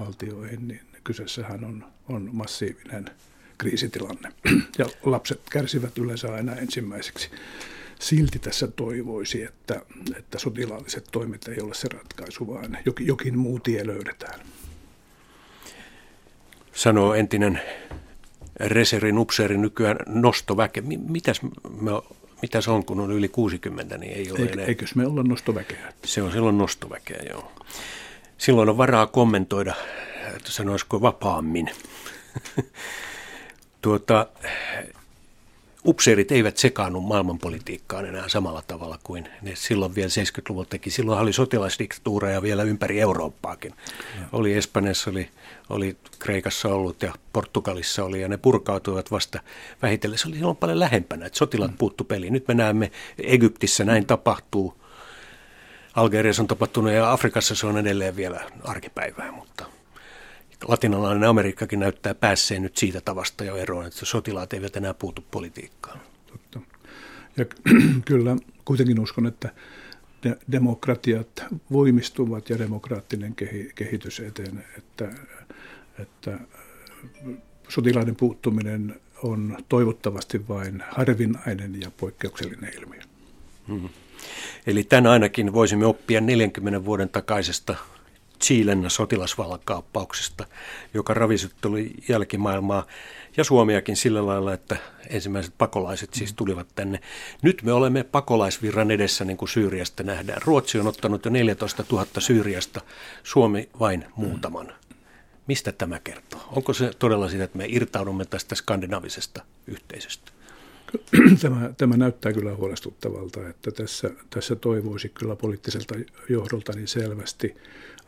Speaker 2: ympäristövaltioihin, niin kyseessähän on, on massiivinen kriisitilanne. Ja lapset kärsivät yleensä aina ensimmäiseksi. Silti tässä toivoisi, että, että sotilaalliset toimet ei ole se ratkaisu, vaan jokin, jokin muu tie löydetään.
Speaker 1: Sanoo entinen reservin upseeri nykyään nostoväke. Mitäs, me, mitäs on, kun on yli 60, niin ei ole
Speaker 2: Eik, enää. Eikös me olla nostoväkeä?
Speaker 1: Se on silloin nostoväkeä, joo. Silloin on varaa kommentoida, että sanoisiko vapaammin. tuota, upseerit eivät sekaannut maailmanpolitiikkaan enää samalla tavalla kuin ne silloin vielä 70-luvulla teki. Silloin oli sotilasdiktatuureja vielä ympäri Eurooppaakin. Ja. Oli Espanjassa, oli, oli Kreikassa ollut ja Portugalissa oli ja ne purkautuivat vasta vähitellen. Se oli silloin paljon lähempänä, että sotilat mm. puuttu peliin. Nyt me näemme Egyptissä näin tapahtuu. Algeriassa on tapahtunut ja Afrikassa se on edelleen vielä arkipäivää, mutta latinalainen Amerikkakin näyttää päässeen nyt siitä tavasta jo eroon, että sotilaat eivät enää puutu politiikkaan. Totta.
Speaker 2: Ja kyllä kuitenkin uskon, että de- demokratiat voimistuvat ja demokraattinen kehi- kehitys eteen, että, että sotilaiden puuttuminen on toivottavasti vain harvinainen ja poikkeuksellinen ilmiö. Hmm.
Speaker 1: Eli tämän ainakin voisimme oppia 40 vuoden takaisesta Chilen sotilasvalkaappauksesta, joka ravisutteli jälkimaailmaa ja Suomiakin sillä lailla, että ensimmäiset pakolaiset siis mm. tulivat tänne. Nyt me olemme pakolaisvirran edessä, niin kuin Syyriasta nähdään. Ruotsi on ottanut jo 14 000 Syyriasta, Suomi vain muutaman. Mistä tämä kertoo? Onko se todella sitä, että me irtaudumme tästä skandinavisesta yhteisöstä?
Speaker 2: Tämä, tämä näyttää kyllä huolestuttavalta, että tässä, tässä toivoisi kyllä poliittiselta johdolta niin selvästi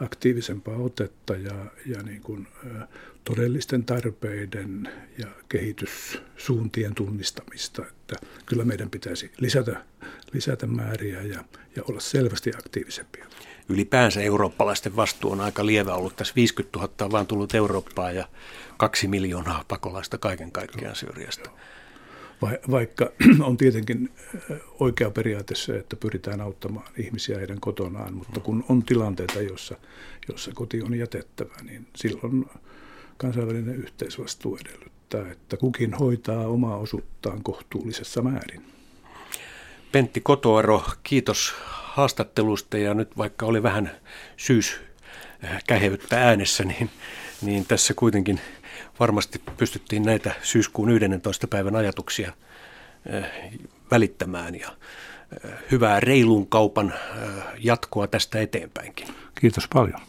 Speaker 2: aktiivisempaa otetta ja, ja niin kuin, todellisten tarpeiden ja kehityssuuntien tunnistamista. Että kyllä meidän pitäisi lisätä, lisätä määriä ja, ja olla selvästi aktiivisempia.
Speaker 1: Ylipäänsä eurooppalaisten vastuu on aika lievä ollut. Tässä 50 000 on vaan tullut Eurooppaan ja kaksi miljoonaa pakolaista kaiken kaikkiaan Syyriasta. Joo
Speaker 2: vaikka on tietenkin oikea periaate se, että pyritään auttamaan ihmisiä heidän kotonaan, mutta kun on tilanteita, jossa, jossa koti on jätettävä, niin silloin kansainvälinen yhteisvastuu edellyttää, että kukin hoitaa omaa osuuttaan kohtuullisessa määrin.
Speaker 1: Pentti Kotoaro, kiitos haastattelusta ja nyt vaikka oli vähän syyskäheyttä äänessä, niin, niin tässä kuitenkin – varmasti pystyttiin näitä syyskuun 11. päivän ajatuksia eh, välittämään ja eh, hyvää reilun kaupan eh, jatkoa tästä eteenpäinkin.
Speaker 2: Kiitos paljon.